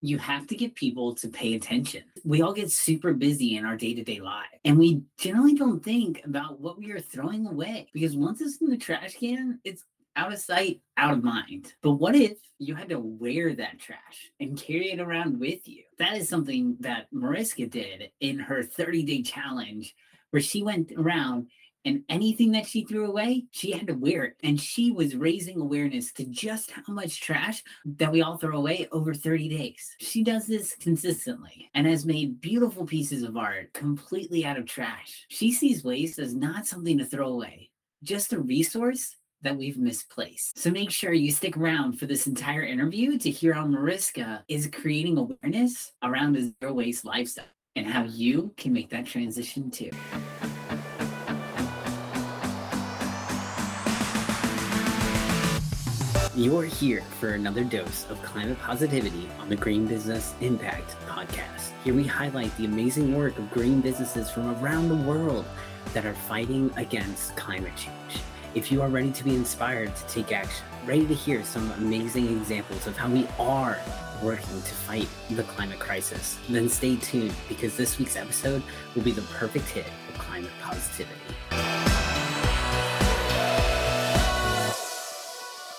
You have to get people to pay attention. We all get super busy in our day to day life, and we generally don't think about what we are throwing away because once it's in the trash can, it's out of sight, out of mind. But what if you had to wear that trash and carry it around with you? That is something that Mariska did in her 30 day challenge, where she went around and anything that she threw away, she had to wear it. And she was raising awareness to just how much trash that we all throw away over 30 days. She does this consistently and has made beautiful pieces of art completely out of trash. She sees waste as not something to throw away, just a resource that we've misplaced. So make sure you stick around for this entire interview to hear how Mariska is creating awareness around a zero waste lifestyle and how you can make that transition too. You're here for another dose of climate positivity on the Green Business Impact Podcast. Here we highlight the amazing work of green businesses from around the world that are fighting against climate change. If you are ready to be inspired to take action, ready to hear some amazing examples of how we are working to fight the climate crisis, then stay tuned because this week's episode will be the perfect hit of climate positivity.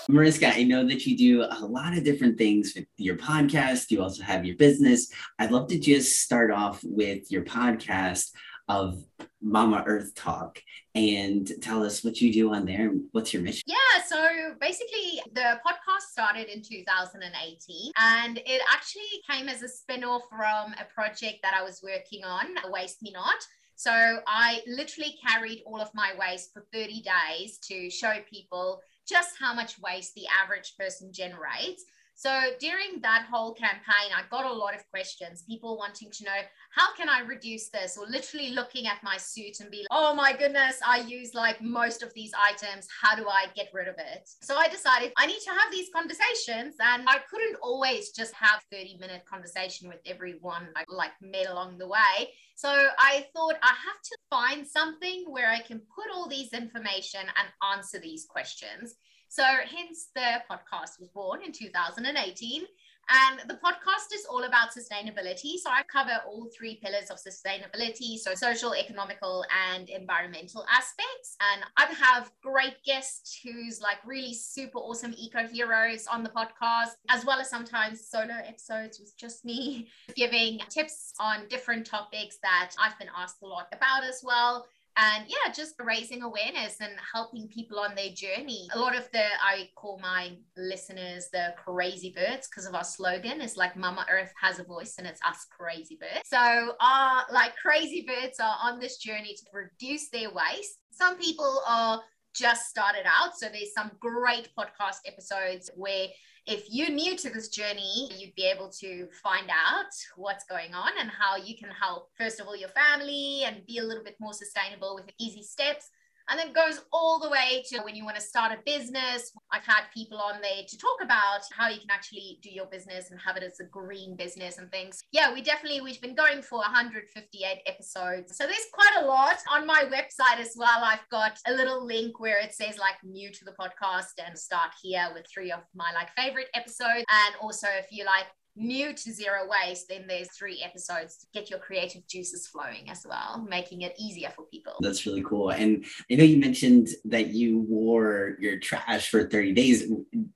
Mariska, I know that you do a lot of different things with your podcast. You also have your business. I'd love to just start off with your podcast of Mama Earth Talk and tell us what you do on there and what's your mission. Yeah, so basically the podcast started in 2018 and it actually came as a spin-off from a project that I was working on, Waste Me Not. So I literally carried all of my waste for 30 days to show people just how much waste the average person generates. So during that whole campaign, I got a lot of questions, people wanting to know, how can I reduce this? Or literally looking at my suit and be like, oh my goodness, I use like most of these items. How do I get rid of it? So I decided I need to have these conversations and I couldn't always just have 30 minute conversation with everyone I like met along the way. So I thought I have to find something where I can put all these information and answer these questions. So, hence the podcast was born in 2018. And the podcast is all about sustainability. So I cover all three pillars of sustainability. So social, economical, and environmental aspects. And I have great guests who's like really super awesome eco heroes on the podcast, as well as sometimes solo episodes with just me giving tips on different topics that I've been asked a lot about as well and yeah just raising awareness and helping people on their journey. A lot of the i call my listeners the crazy birds because of our slogan is like mama earth has a voice and it's us crazy birds. So our like crazy birds are on this journey to reduce their waste. Some people are just started out so there's some great podcast episodes where if you're new to this journey, you'd be able to find out what's going on and how you can help, first of all, your family and be a little bit more sustainable with easy steps. And then goes all the way to when you want to start a business. I've had people on there to talk about how you can actually do your business and have it as a green business and things. Yeah, we definitely, we've been going for 158 episodes. So there's quite a lot on my website as well. I've got a little link where it says like new to the podcast and start here with three of my like favorite episodes. And also if you like new to zero waste, then there's three episodes to get your creative juices flowing as well, making it easier for people. That's really cool. And I know you mentioned that you wore your trash for 30 days.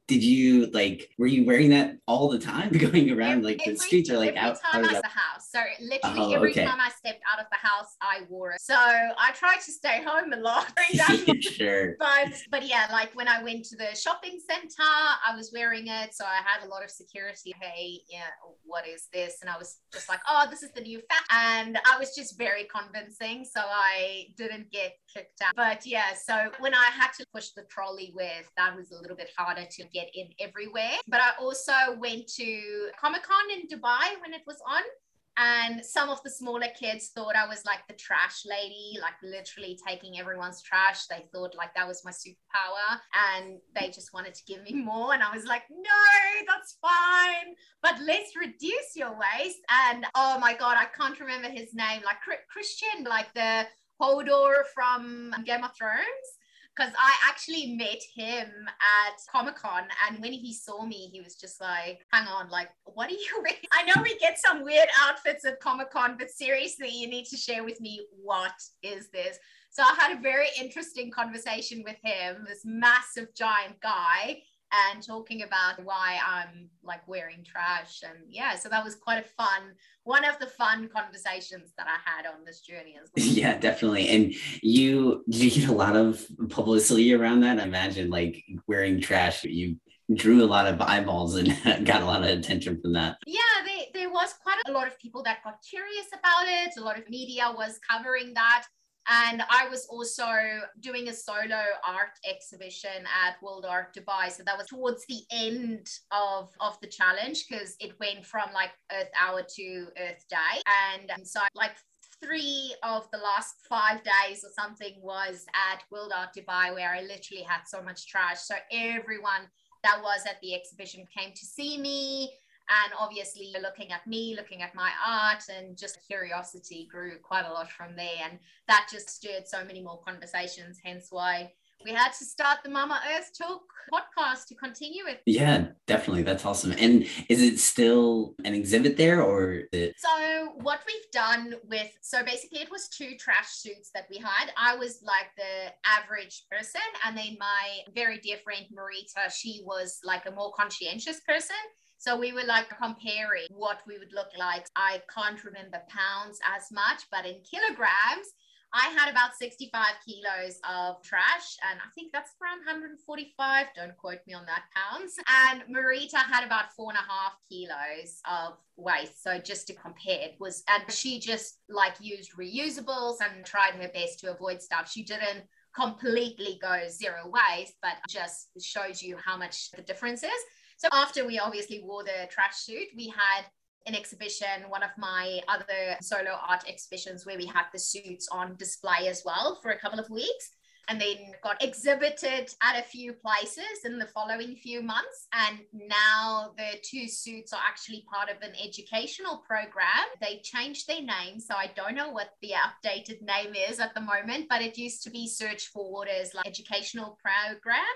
Did you like, were you wearing that all the time going around like every, the streets or like every out? Time out of the house. So literally oh, every okay. time I stepped out of the house, I wore it. So I tried to stay home a lot. sure. But, but yeah, like when I went to the shopping center, I was wearing it. So I had a lot of security. Hey, yeah, what is this? And I was just like, oh, this is the new fat. And I was just very convincing. So I didn't get kicked out. But yeah, so when I had to push the trolley with, that was a little bit harder to get in everywhere. But I also went to Comic Con in Dubai when it was on. And some of the smaller kids thought I was like the trash lady, like literally taking everyone's trash. They thought like that was my superpower and they just wanted to give me more. And I was like, no, that's fine. But let's reduce your waste. And oh my God, I can't remember his name, like Kristian, like the Hodor from Game of Thrones because I actually met him at Comic Con, and when he saw me, he was just like, "Hang on, like, what are you wearing?" I know we get some weird outfits at Comic Con, but seriously, you need to share with me what is this. So I had a very interesting conversation with him, this massive giant guy, and talking about why I'm like wearing trash. And yeah, so that was quite a fun, one of the fun conversations that I had on this journey as well. Yeah, definitely. And you, did you get a lot of publicity around that? I imagine like wearing trash, you drew a lot of eyeballs and got a lot of attention from that. Yeah, they, there was quite a lot of people that got curious about it. A lot of media was covering that. And I was also doing a solo art exhibition at World Art Dubai. So that was towards the end of, of the challenge because it went from like Earth Hour to Earth Day. And um, so, like, three of the last five days or something was at World Art Dubai, where I literally had so much trash. So everyone that was at the exhibition came to see me and obviously looking at me looking at my art and just curiosity grew quite a lot from there. And that just stirred so many more conversations hence why we had to start the mama earth talk podcast to continue with. Yeah definitely. That's awesome. And is it still an exhibit there or it- so what we've done with so basically it was two trash suits that we had. I was like the average person and then my very dear friend marita she was like a more conscientious person so we were like comparing what we would look like. I can't remember pounds as much, but in kilograms, I had about 65 kilos of trash, and I think that's around 145. Don't quote me on that pounds. And Marita had about four and a half kilos of waste. So just to compare, it was, and she just like used reusables and tried her best to avoid stuff. She didn't completely go zero waste, but just shows you how much the difference is. So after we obviously wore the trash suit, we had an exhibition, one of my other solo art exhibitions where we had the suits on display as well for a couple of weeks and then got exhibited at a few places in the following few months. And now the two suits are actually part of an educational program. They changed their name, so I don't know what the updated name is at the moment, but it used to be Search for Waters like educational program.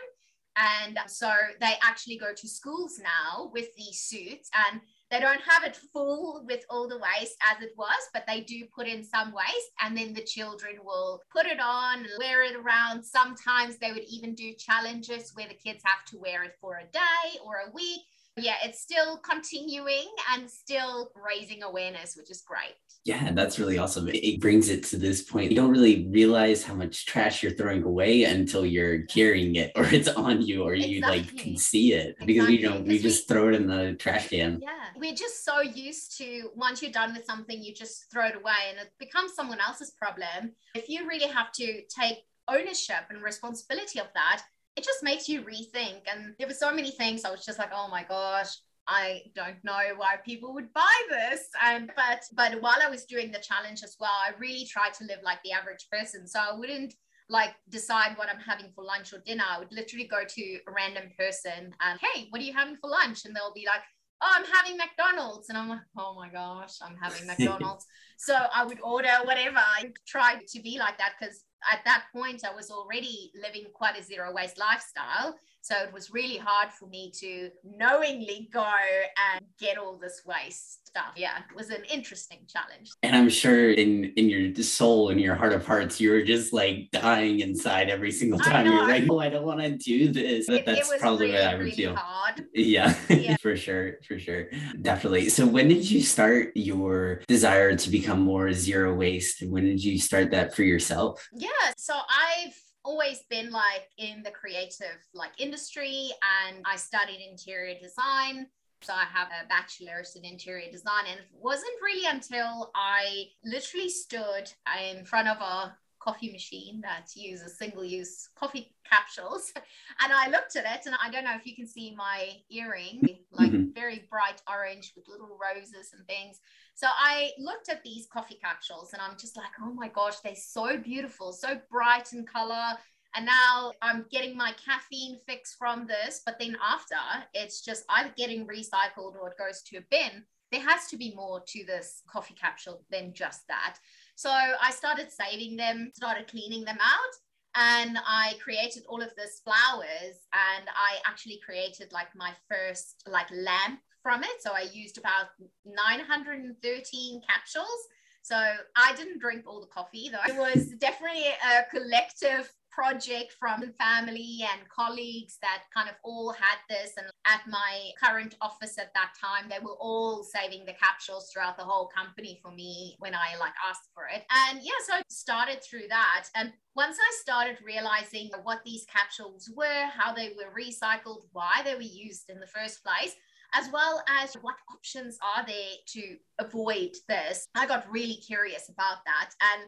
And so they actually go to schools now with these suits and they don't have it full with all the waste as it was, but they do put in some waste and then the children will put it on wear it around. Sometimes they would even do challenges where the kids have to wear it for a day or a week yeah, it's still continuing and still raising awareness, which is great. Yeah, that's really awesome. It brings it to this point. You don't really realize how much trash you're throwing away until you're carrying it or it's on you or you like can see it because exactly. we don't we just throw it in the trash can. Yeah. We're just so used to once you're done with something, you just throw it away and it becomes someone else's problem. If you really have to take ownership and responsibility of that, it just makes you rethink. And there were so many things I was just like, oh my gosh, I don't know why people would buy this. And but but while I was doing the challenge as well, I really tried to live like the average person. So I wouldn't like decide what I'm having for lunch or dinner. I would literally go to a random person and hey, what are you having for lunch? And they'll be like, oh, I'm having McDonald's. And I'm like, oh my gosh, I'm having McDonald's. so I would order whatever. I tried to be like that because at that point, I was already living quite a zero waste lifestyle. So it was really hard for me to knowingly go and get all this waste stuff. Yeah, it was an interesting challenge. And I'm sure in in your soul, in your heart of hearts, you were just like dying inside every single time. You're like, oh, I don't want to do this. It, that's it probably really, what I would really feel. Hard. Yeah, yeah. for sure, for sure, definitely. So when did you start your desire to become more zero waste? And when did you start that for yourself? Yeah, so I've always been like in the creative like industry and I studied interior design. So I have a bachelor's in interior design and it wasn't really until I literally stood in front of a coffee machine that uses single use coffee capsules. And I looked at it and I don't know if you can see my earring, like mm-hmm. very bright orange with little roses and things. So I looked at these coffee capsules and I'm just like, oh my gosh, they're so beautiful, so bright in color. And now I'm getting my caffeine fix from this. But then after, it's just either getting recycled or it goes to a bin. There has to be more to this coffee capsule than just that. So I started saving them, started cleaning them out. and I created all of this flowers and I actually created like my first like lamp from it. So I used about 913 capsules. So I didn't drink all the coffee though. It was definitely a collective project from family and colleagues that kind of all had this. And at my current office at that time, they were all saving the capsules throughout the whole company for me when I like asked for it. And yeah, so I started through that. And once I started realizing what these capsules were, how they were recycled, why they were used in the first place, as well as what options are there to avoid this. I got really curious about that. And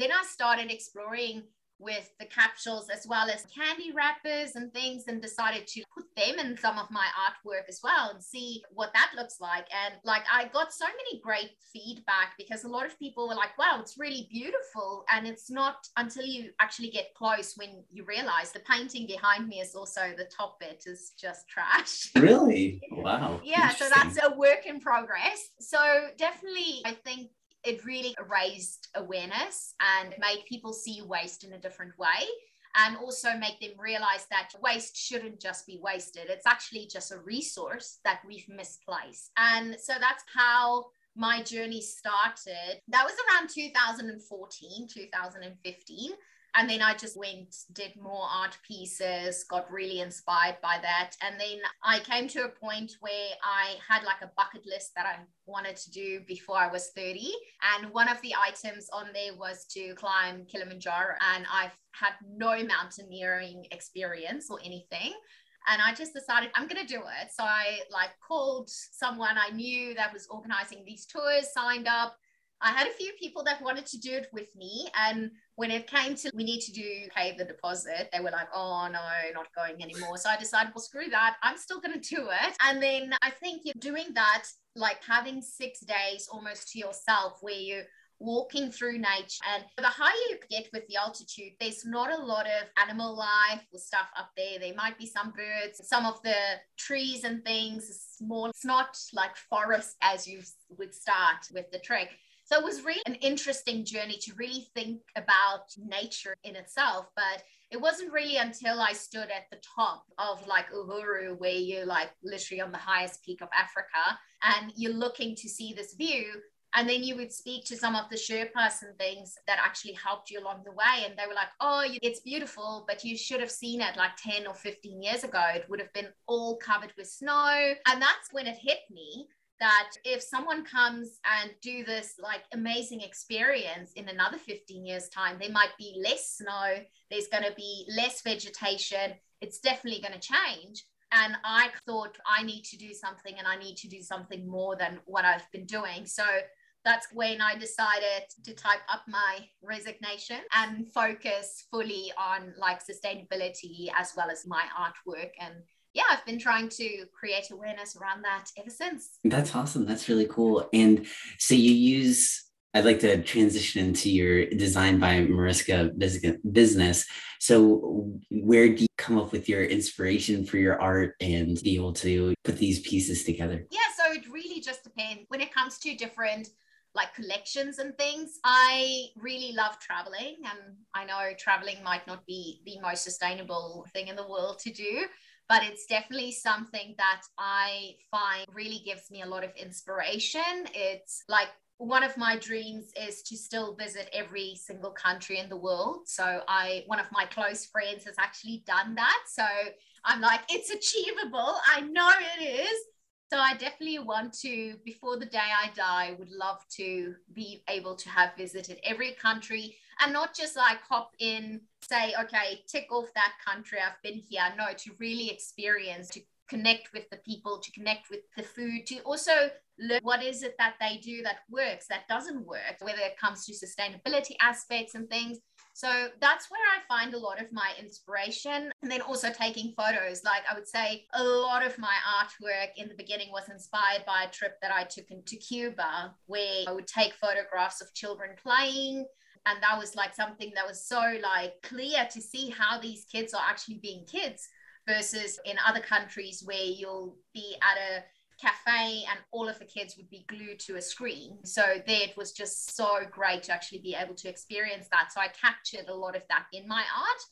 then I started exploring with the capsules as well as candy wrappers and things and decided to put them in some of my artwork as well and see what that looks like. And like i got so many great feedback because a lot of people were like wow it's really beautiful. And it's not until you actually get close when you realize the painting behind me is also the top bit is just trash. Really? Wow. Yeah so that's a work in progress. So definitely i think it really raised awareness and made people see waste in a different way and also make them realize that waste shouldn't just be wasted. It's actually just a resource that we've misplaced. And so that's how my journey started. That was around 2014, 2015 and then I just went, did more art pieces, got really inspired by that. And then I came to a point where I had like a bucket list that I wanted to do before I was 30. And one of the items on there was to climb Kilimanjaro. And I've had no mountaineering experience or anything and I just decided I'm going to do it. So I like called someone I knew that was organizing these tours, signed up, I had a few people that wanted to do it with me. And when it came to we need to do pay the deposit, they were like, oh no, not going anymore. So I decided, well, screw that. I'm still going to do it. And then I think you're doing that, like having six days almost to yourself where you're walking through nature. And the higher you get with the altitude, there's not a lot of animal life or stuff up there. There might be some birds, some of the trees and things small. It's not like forest as you would start with the trek. So it was really an interesting journey to really think about nature in itself. But it wasn't really until I stood at the top of like Uhuru, where you're like literally on the highest peak of Africa, and you're looking to see this view. And then you would speak to some of the Sherpas and things that actually helped you along the way. And they were like, oh, it's beautiful, but you should have seen it like 10 or 15 years ago. It would have been all covered with snow. And that's when it hit me that if someone comes and do this like amazing experience in another 15 years time there might be less snow there's going to be less vegetation it's definitely going to change. And i thought i need to do something and i need to do something more than what i've been doing. So that's when I decided to type up my resignation and focus fully on like sustainability as well as my artwork and yeah, I've been trying to create awareness around that ever since. That's awesome. That's really cool. And so you use I'd like to transition into your design by Mariska business. So, where do you come up with your inspiration for your art and be able to put these pieces together? Yeah, so it really just depends. When it comes to different like collections and things, I really love traveling. And I know traveling might not be the most sustainable thing in the world to do, but it's definitely something that I find really gives me a lot of inspiration. It's like one of my dreams is to still visit every single country in the world. So I one of my close friends has actually done that. So I'm like it's achievable. I know it is. So I definitely want to before the day I die would love to be able to have visited every country and not just like hop in, say, okay, tick off that country, I've been here. No, to really experience, to connect with the people, to connect with the food, to also learn what is it that they do that works, that doesn't work, whether it comes to sustainability aspects and things. So that's where I find a lot of my inspiration. And then also taking photos. Like I would say, a lot of my artwork in the beginning was inspired by a trip that I took into Cuba, where I would take photographs of children playing and that was like something that was so like clear to see how these kids are actually being kids versus in other countries where you'll be at a cafe and all of the kids would be glued to a screen. So there it was just so great to actually be able to experience that. So I captured a lot of that in my art.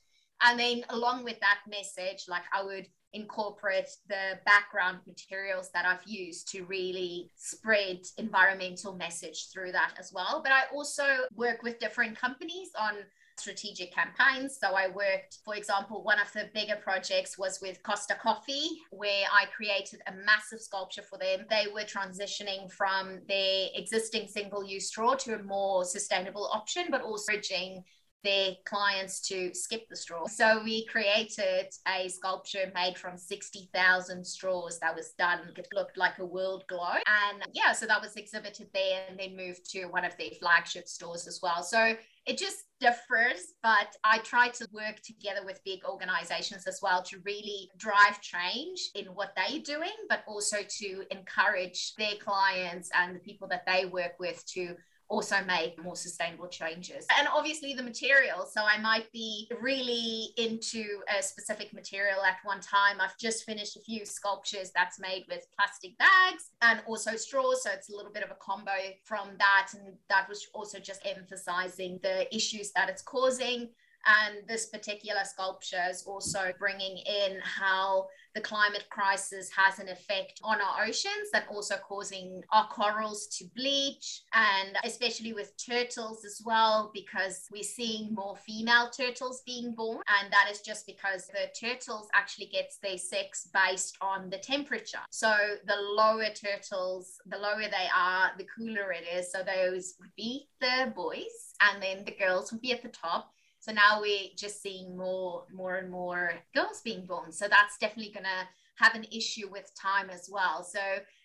And then along with that message, like I would incorporate the background materials that I've used to really spread environmental message through that as well. But I also work with different companies on strategic campaigns. So I worked, for example, one of the bigger projects was with Costa Coffee, where I created a massive sculpture for them. They were transitioning from their existing single use straw to a more sustainable option, but also bridging their clients to skip the straw. So we created a sculpture made from 60,000 straws that was done. It looked like a world globe. And yeah, so that was exhibited there and then moved to one of their flagship stores as well. So it just differs, but I try to work together with big organizations as well to really drive change in what they're doing, but also to encourage their clients and the people that they work with to also make more sustainable changes. And obviously the material. So I might be really into a specific material at one time. I've just finished a few sculptures that's made with plastic bags and also straws. So it's a little bit of a combo from that. And that was also just emphasizing the issues that it's causing and this particular sculpture is also bringing in how the climate crisis has an effect on our oceans and also causing our corals to bleach and especially with turtles as well because we're seeing more female turtles being born. And that is just because the turtles actually gets their sex based on the temperature. So the lower turtles the lower they are the cooler it is. So those would be the boys and then the girls would be at the top so now we're just seeing more, more and more girls being born. So that's definitely going to have an issue with time as well. So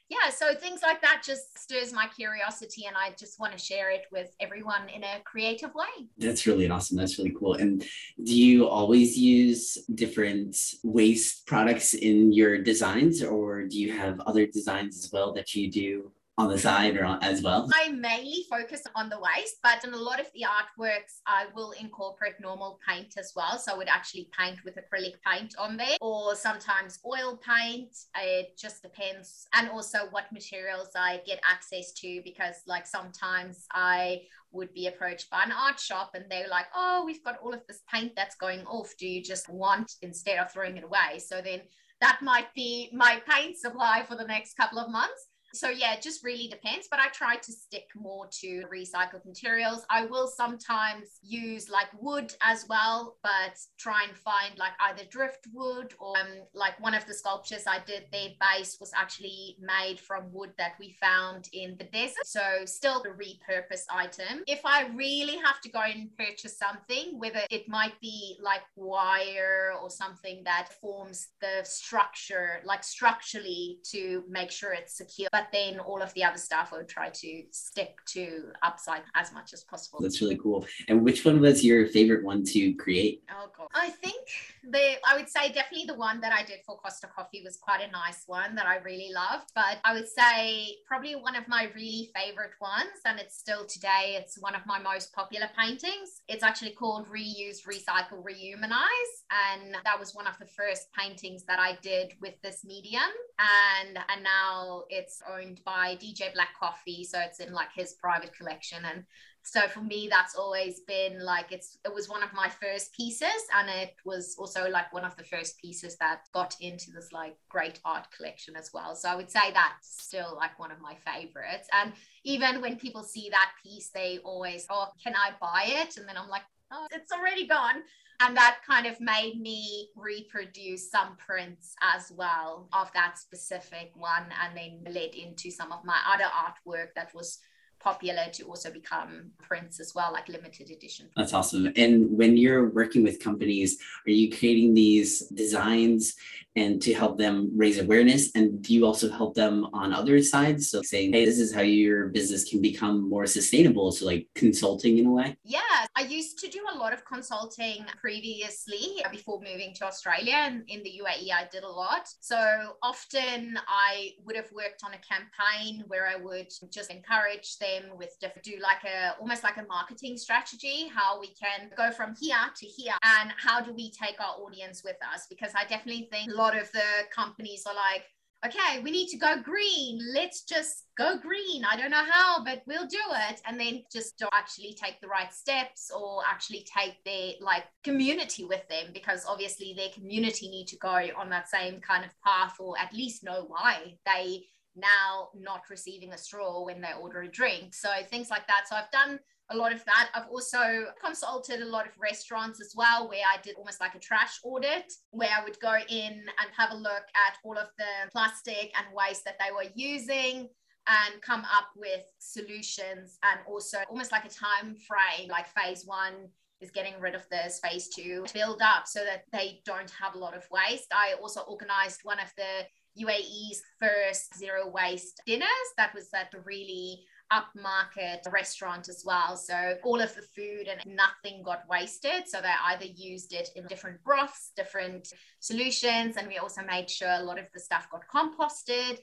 yeah, so things like that just stirs my curiosity, and I just want to share it with everyone in a creative way. That's really awesome. That's really cool. And do you always use different waste products in your designs, or do you have other designs as well that you do on the side or on, as well? I mainly focus on the waste, but in a lot of the artworks, I will incorporate normal paint as well. So I would actually paint with acrylic paint on there, or sometimes oil paint. It just depends. And also what materials I get access to, because like sometimes I would be approached by an art shop and they're like, oh, we've got all of this paint that's going off. Do you just want instead of throwing it away? So then that might be my paint supply for the next couple of months so yeah, it just really depends. But I try to stick more to recycled materials. I will sometimes use like wood as well, but try and find like either driftwood or um, like one of the sculptures I did, their base was actually made from wood that we found in the desert. So still a repurposed item. If I really have to go and purchase something, whether it might be like wire or something that forms the structure, like structurally to make sure it's secure but then all of the other stuff I would try to stick to upside as much as possible. That's really cool. And which one was your favorite one to create? Oh god, I think the I would say definitely the one that I did for Costa Coffee was quite a nice one that I really loved. But I would say probably one of my really favorite ones, and it's still today. It's one of my most popular paintings. It's actually called Reuse, Recycle, Rehumanize, and that was one of the first paintings that I did with this medium. And and now it's owned by DJ Black Coffee. So it's in like his private collection. And so for me, that's always been like it's it was one of my first pieces. And it was also like one of the first pieces that got into this like great art collection as well. So I would say that's still like one of my favorites. And even when people see that piece, they always, oh, can I buy it? And then I'm like, oh, it's already gone and that kind of made me reproduce some prints as well of that specific one and then led into some of my other artwork that was popular to also become prints as well, like limited edition. That's awesome. And when you're working with companies, are you creating these designs and to help them raise awareness? And do you also help them on other sides? So saying, hey, this is how your business can become more sustainable. So like consulting in a way? Yeah, I used to do a lot of consulting previously uh, before moving to Australia and in the UAE, I did a lot. So often I would have worked on a campaign where I would just encourage them with different, do like a almost like a marketing strategy, how we can go from here to here and how do we take our audience with us? Because I definitely think a lot of the companies are like, okay, we need to go green. Let's just go green. I don't know how, but we'll do it. And then just actually take the right steps or actually take their like community with them because obviously their community need to go on that same kind of path or at least know why they now not receiving a straw when they order a drink. So things like that. So I've done a lot of that. I've also consulted a lot of restaurants as well, where I did almost like a trash audit, where I would go in and have a look at all of the plastic and waste that they were using and come up with solutions and also almost like a time frame, like phase one is getting rid of this phase two to build up so that they don't have a lot of waste. I also organized one of the UAE's first zero waste dinners. That was at really upmarket restaurant as well. So all of the food and nothing got wasted. So they either used it in different broths, different solutions. And we also made sure a lot of the stuff got composted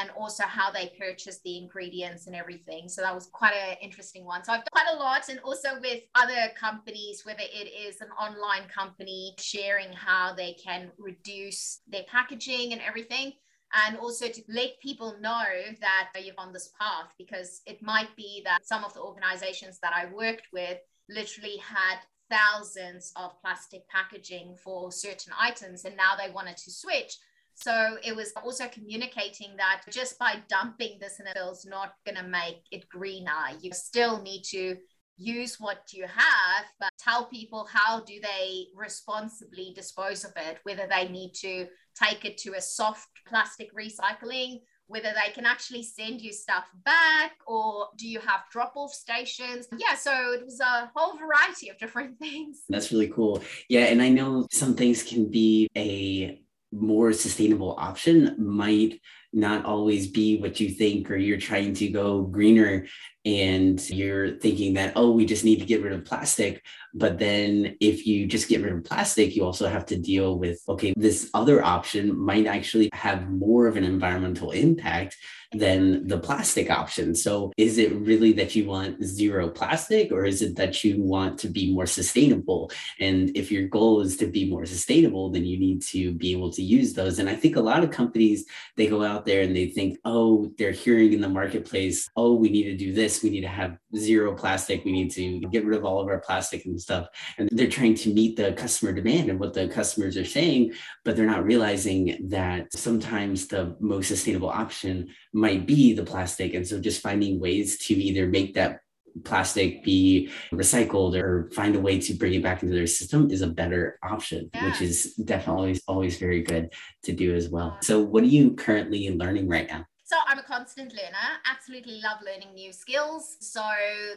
and also how they purchased the ingredients and everything. So that was quite an interesting one. So I've done quite a lot, and also with other companies, whether it is an online company sharing how they can reduce their packaging and everything and also to let people know that you're on this path because it might be that some of the organizations that I worked with literally had thousands of plastic packaging for certain items and now they wanted to switch. So it was also communicating that just by dumping this in a bill is not going to make it greener. You still need to use what you have, but tell people how do they responsibly dispose of it, whether they need to take it to a soft plastic recycling, whether they can actually send you stuff back or do you have drop off stations? Yeah, so it was a whole variety of different things. That's really cool. Yeah, and I know some things can be a more sustainable option might not always be what you think or you're trying to go greener and you're thinking that oh we just need to get rid of plastic. But then if you just get rid of plastic you also have to deal with okay this other option might actually have more of an environmental impact than the plastic option. So is it really that you want zero plastic or is it that you want to be more sustainable? And if your goal is to be more sustainable then you need to be able to use those. And i think a lot of companies they go out there and they think oh they're hearing in the marketplace oh we need to do this we need to have zero plastic we need to get rid of all of our plastic and stuff. And they're trying to meet the customer demand and what the customers are saying but they're not realizing that sometimes the most sustainable option might be the plastic. And so just finding ways to either make that plastic be recycled or find a way to bring it back into their system is a better option, yeah. which is definitely always very good to do as well. So, what are you currently learning right now? So I'm a constant learner, absolutely love learning new skills. So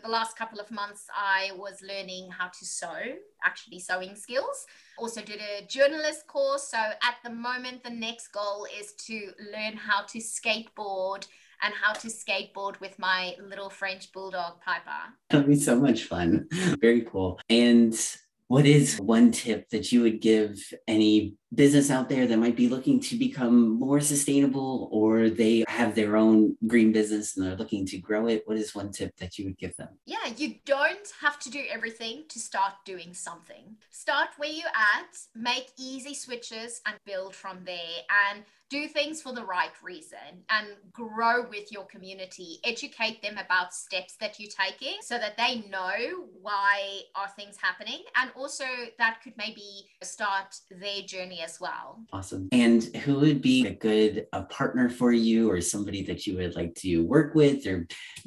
the last couple of months, I was learning how to sew, actually sewing skills. Also did a journalist course. So at the moment, the next goal is to learn how to skateboard and how to skateboard with my little French bulldog Piper. That'll be so much fun. Very cool. And what is one tip that you would give any business out there that might be looking to become more sustainable or they have their own green business and they're looking to grow it? What is one tip that you would give them? Yeah, you don't have to do everything to start doing something. Start where you're at, make easy switches and build from there. And do things for the right reason and grow with your community. Educate them about steps that you're taking so that they know why are things happening and also that could maybe start their journey as well. Awesome. And who would be a good a partner for you or somebody that you would like to work with or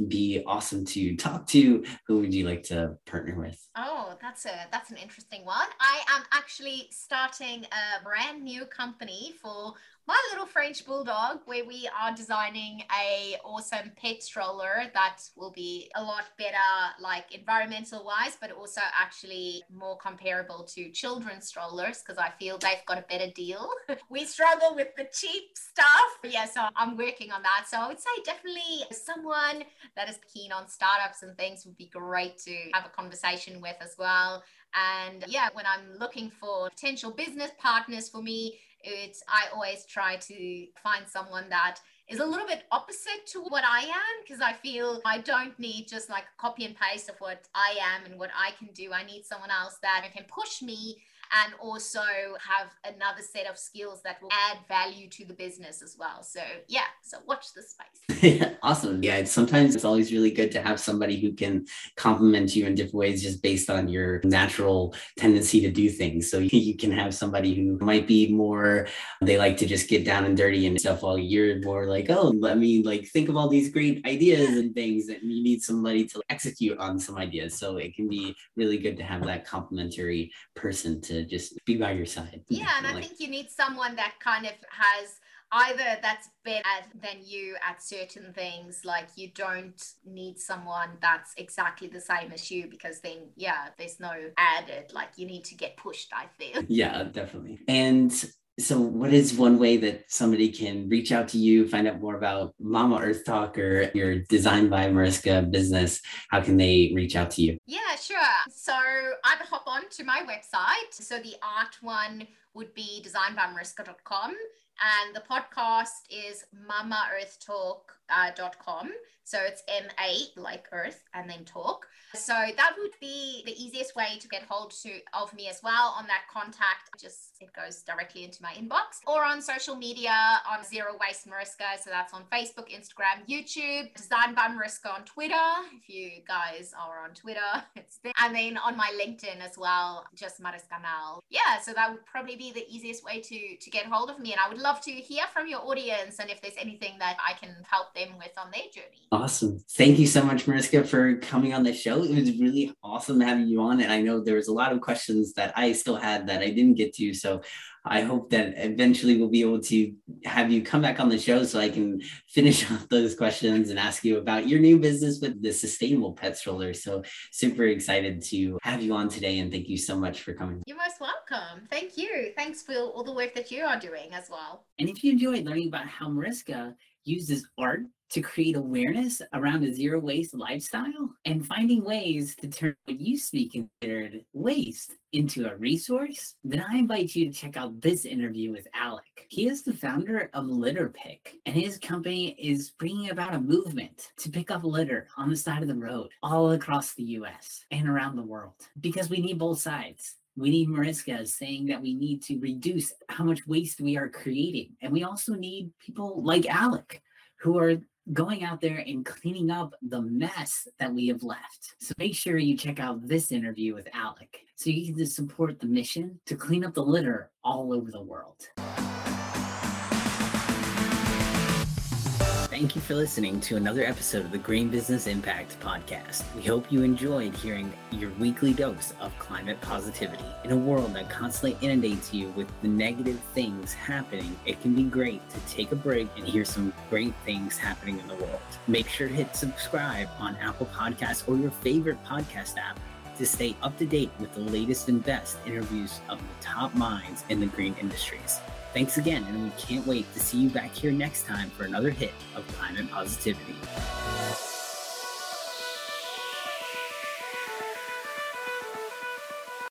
be awesome to talk to? Who would you like to partner with? Oh that's a that's an interesting one. I am actually starting a brand new company for my little French bulldog, where we are designing a awesome pet stroller that will be a lot better, like environmental wise, but also actually more comparable to children's strollers because I feel they've got a better deal. we struggle with the cheap stuff. Yeah, so I'm working on that. So I would say definitely someone that is keen on startups and things would be great to have a conversation with as well. And yeah, when I'm looking for potential business partners for me, it's I always try to find someone that is a little bit opposite to what I am because I feel I don't need just like a copy and paste of what I am and what I can do. I need someone else that can push me and also have another set of skills that will add value to the business as well. So yeah, so watch the space. awesome. Yeah, sometimes it's always really good to have somebody who can complement you in different ways just based on your natural tendency to do things. So you can have somebody who might be more they like to just get down and dirty and stuff while you're more like, oh, let me like think of all these great ideas and things and you need somebody to execute on some ideas. So it can be really good to have that complementary person to just be by your side. Yeah, and I think you need someone that kind of has either that's better than you at certain things like you don't need someone that's exactly the same as you because then yeah there's no added like you need to get pushed i feel yeah definitely and so what is one way that somebody can reach out to you find out more about mama earth talk or your design by mariska business? How can they reach out to you? Yeah sure. So i would hop on to my website. So the art one would be designbymariska.com and the podcast is mamaearthtalk.com. Uh, so it's M8 like Earth and then talk. So that would be the easiest way to get hold to, of me as well on that contact. Just it goes directly into my inbox or on social media on Zero Waste Mariska. So that's on Facebook, Instagram, YouTube, Design by Mariska on Twitter. If you guys are on Twitter, it's there. And then on my LinkedIn as well, just Mariska Nell. Yeah, so that would probably be the easiest way to to get hold of me. And I would love to hear from your audience and if there's anything that I can help them with on their journey. Awesome. Thank you so much, Mariska, for coming on the show it was really awesome having you on. And I know there was a lot of questions that I still had that I didn't get to. So I hope that eventually we'll be able to have you come back on the show so I can finish off those questions and ask you about your new business with the sustainable pet stroller. So super excited to have you on today and thank you so much for coming. You're most welcome. Thank you. Thanks for all the work that you are doing as well. And if you enjoyed learning about how Mariska uses art to create awareness around a zero waste lifestyle and finding ways to turn what used to be considered waste into a resource, then I invite you to check out this interview with Alec. He is the founder of Litter Pick, and his company is bringing about a movement to pick up litter on the side of the road all across the US and around the world because we need both sides. We need Mariska saying that we need to reduce how much waste we are creating. And we also need people like Alec who are going out there and cleaning up the mess that we have left. So make sure you check out this interview with Alec so you can support the mission to clean up the litter all over the world. Thank you for listening to another episode of the Green Business Impact Podcast. We hope you enjoyed hearing your weekly dose of climate positivity. In a world that constantly inundates you with the negative things happening, it can be great to take a break and hear some great things happening in the world. Make sure to hit subscribe on Apple Podcasts or your favorite podcast app to stay up to date with the latest and best interviews of the top minds in the green industries. Thanks again, and we can't wait to see you back here next time for another hit of Climate Positivity.